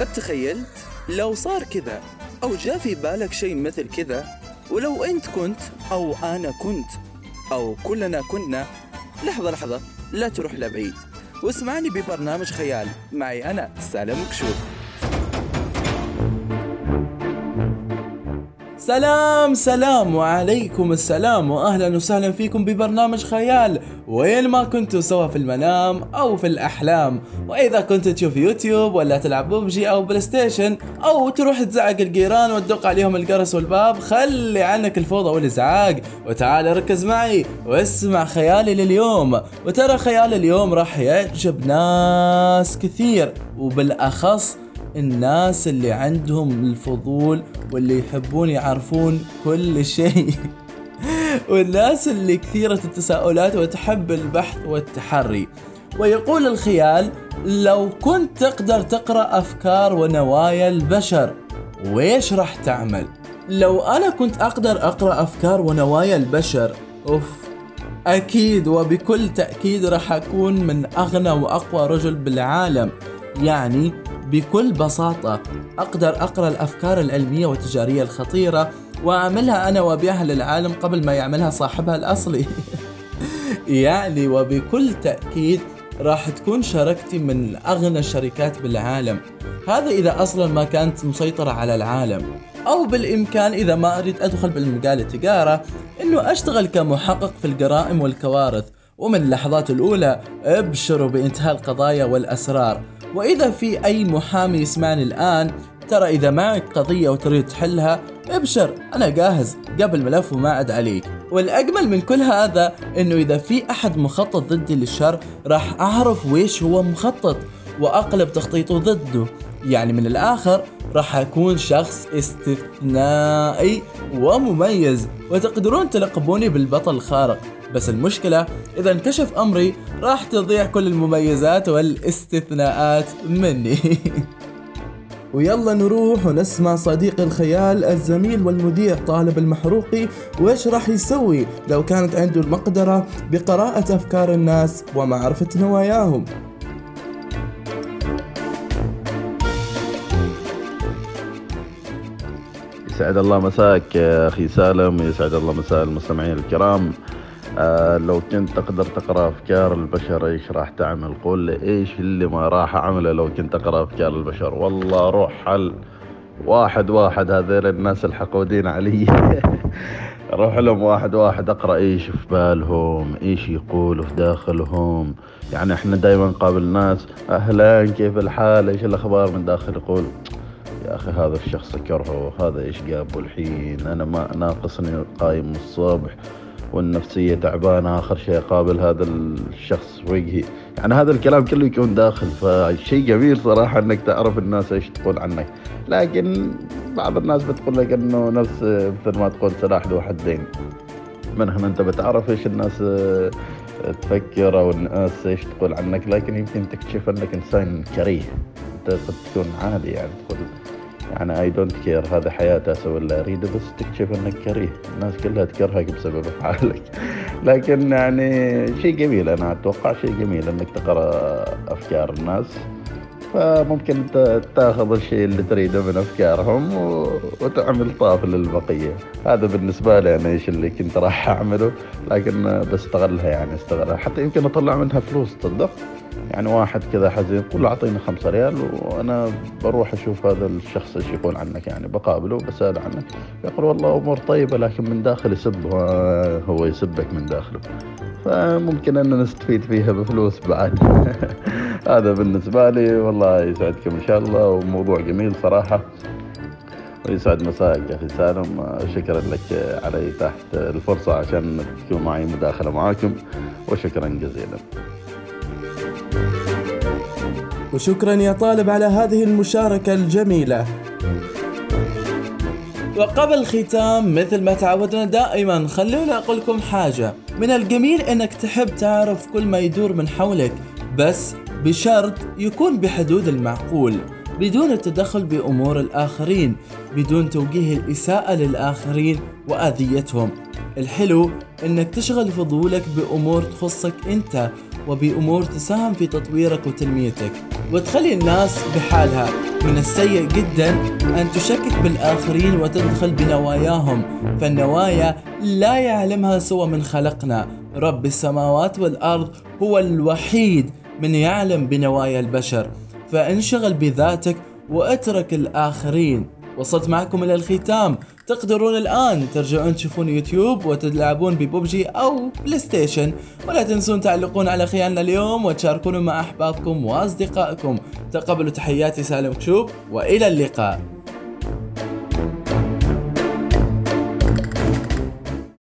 قد تخيلت لو صار كذا أو جاء في بالك شيء مثل كذا ولو أنت كنت أو أنا كنت أو كلنا كنا لحظة لحظة لا تروح لبعيد. واسمعني ببرنامج خيال. معي أنا سالم كشوف سلام سلام وعليكم السلام واهلا وسهلا فيكم ببرنامج خيال. وين ما كنتوا سوا في المنام أو في الأحلام. وإذا كنت تشوف يوتيوب ولا تلعب ببجي أو بلاي ستيشن أو تروح تزعق الجيران وتدق عليهم الجرس والباب خلي عنك الفوضى والإزعاج. وتعال ركز معي واسمع خيالي لليوم. وترى خيال اليوم راح يعجب ناس كثير وبالأخص الناس اللي عندهم الفضول واللي يحبون يعرفون كل شيء. والناس اللي كثيرة التساؤلات وتحب البحث والتحري. ويقول الخيال لو كنت تقدر تقرأ أفكار ونوايا البشر ويش راح تعمل؟ لو أنا كنت أقدر أقرأ أفكار ونوايا البشر أوف أكيد وبكل تأكيد راح أكون من أغنى وأقوى رجل بالعالم. يعني بكل بساطة أقدر أقرأ الأفكار العلمية والتجارية الخطيرة وأعملها أنا وأبيعها للعالم قبل ما يعملها صاحبها الأصلي. يعني وبكل تأكيد راح تكون شركتي من أغنى الشركات بالعالم. هذا إذا أصلا ما كانت مسيطرة على العالم. أو بالإمكان إذا ما أريد أدخل بالمجال التجارة إنه أشتغل كمحقق في الجرائم والكوارث. ومن اللحظات الأولى أبشروا بإنتهاء القضايا والأسرار. وإذا في أي محامي يسمعني الآن ترى إذا معك قضية وتريد تحلها ابشر أنا جاهز. قبل ملف وما عد عليك. والأجمل من كل هذا إنه إذا في أحد مخطط ضدي للشر راح أعرف ويش هو مخطط وأقلب تخطيطه ضده. يعني من الآخر راح أكون شخص استثنائي ومميز. وتقدرون تلقبوني بالبطل الخارق. بس المشكلة إذا انكشف أمري راح تضيع كل المميزات والاستثناءات مني. ويلا نروح ونسمع صديق الخيال الزميل والمذيع طالب المحروقي وإيش راح يسوي لو كانت عنده المقدرة بقراءة أفكار الناس ومعرفة نواياهم يسعد الله مساك يا أخي سالم يسعد الله مساء المستمعين الكرام. آه لو كنت تقدر تقرأ أفكار البشر إيش راح تعمل؟ قول لي إيش اللي ما راح أعمله لو كنت أقرأ أفكار البشر. والله روح حل. واحد واحد هذول الناس الحقودين علي. أروح لهم واحد واحد أقرأ إيش في بالهم إيش يقولوا في داخلهم. يعني إحنا دائما نقابل ناس أهلا كيف الحال؟ إيش الأخبار من داخل؟ يقول يا أخي هذا الشخص اكرهه هذا إيش جابه الحين؟ أنا ما ناقصني قايم الصبح. والنفسية تعبانة آخر شيء أقابل هذا الشخص وجهي يعني هذا الكلام كله يكون داخل فشيء جميل صراحة أنك تعرف الناس إيش تقول عنك. لكن بعض الناس بتقول لك أنه نفس مثل ما تقول سلاح ذو حدين. من هنا أنت بتعرف إيش الناس تفكر أو الناس إيش تقول عنك. لكن يمكن تكتشف أنك إنسان كريه. أنت قد تكون عادي يعني تقول يعني I don't care هذا حياتي أسوي اللي أريده بس تكتشف إنك كريه. الناس كلها تكرهك بسبب افعالك لكن يعني شيء جميل أنا أتوقع شيء جميل إنك تقرأ أفكار الناس. فممكن تأخذ الشيء اللي تريده من أفكارهم وتعمل طاف للبقية. هذا بالنسبة لي أنا إيش اللي كنت راح أعمله لكن بستغلها يعني استغلها. حتى يمكن أطلع منها فلوس تصدق؟ يعني واحد كذا حزين قول له أعطيني خمسة ريال وأنا بروح أشوف هذا الشخص إيش يقول عنك يعني بقابله بسال عنك يقول والله أمور طيبة لكن من داخل يسب هو يسبك من داخله. فممكن أن نستفيد فيها بفلوس بعد. هذا بالنسبة لي والله يسعدكم إن شاء الله وموضوع جميل صراحة ويسعد مساك يا أخي سالم شكرا لك على تحت الفرصة عشان تكون معي مداخلة معاكم وشكرا جزيلا. وشكرا يا طالب على هذه المشاركة الجميلة. وقبل الختام مثل ما تعودنا دائما خلونا أقول لكم حاجة. من الجميل أنك تحب تعرف كل ما يدور من حولك بس بشرط يكون بحدود المعقول بدون التدخل بأمور الآخرين بدون توجيه الإساءة للآخرين وأذيتهم. الحلو إنك تشغل فضولك بأمور تخصك أنت وبأمور تساهم في تطويرك وتنميتك. وتخلي الناس بحالها. من السيء جدا أن تشكك بالآخرين وتدخل بنواياهم. فالنوايا لا يعلمها سوى من خلقنا. رب السماوات والأرض هو الوحيد من يعلم بنوايا البشر. فانشغل بذاتك واترك الآخرين. وصلت معكم إلى الختام. تقدرون الآن ترجعون تشوفون يوتيوب وتلعبون ببوبجي أو بلاي ستيشن ولا تنسون تعلقون على خيالنا اليوم وتشاركون مع أحبابكم وأصدقائكم. تقبلوا تحياتي سالم كشوب وإلى اللقاء.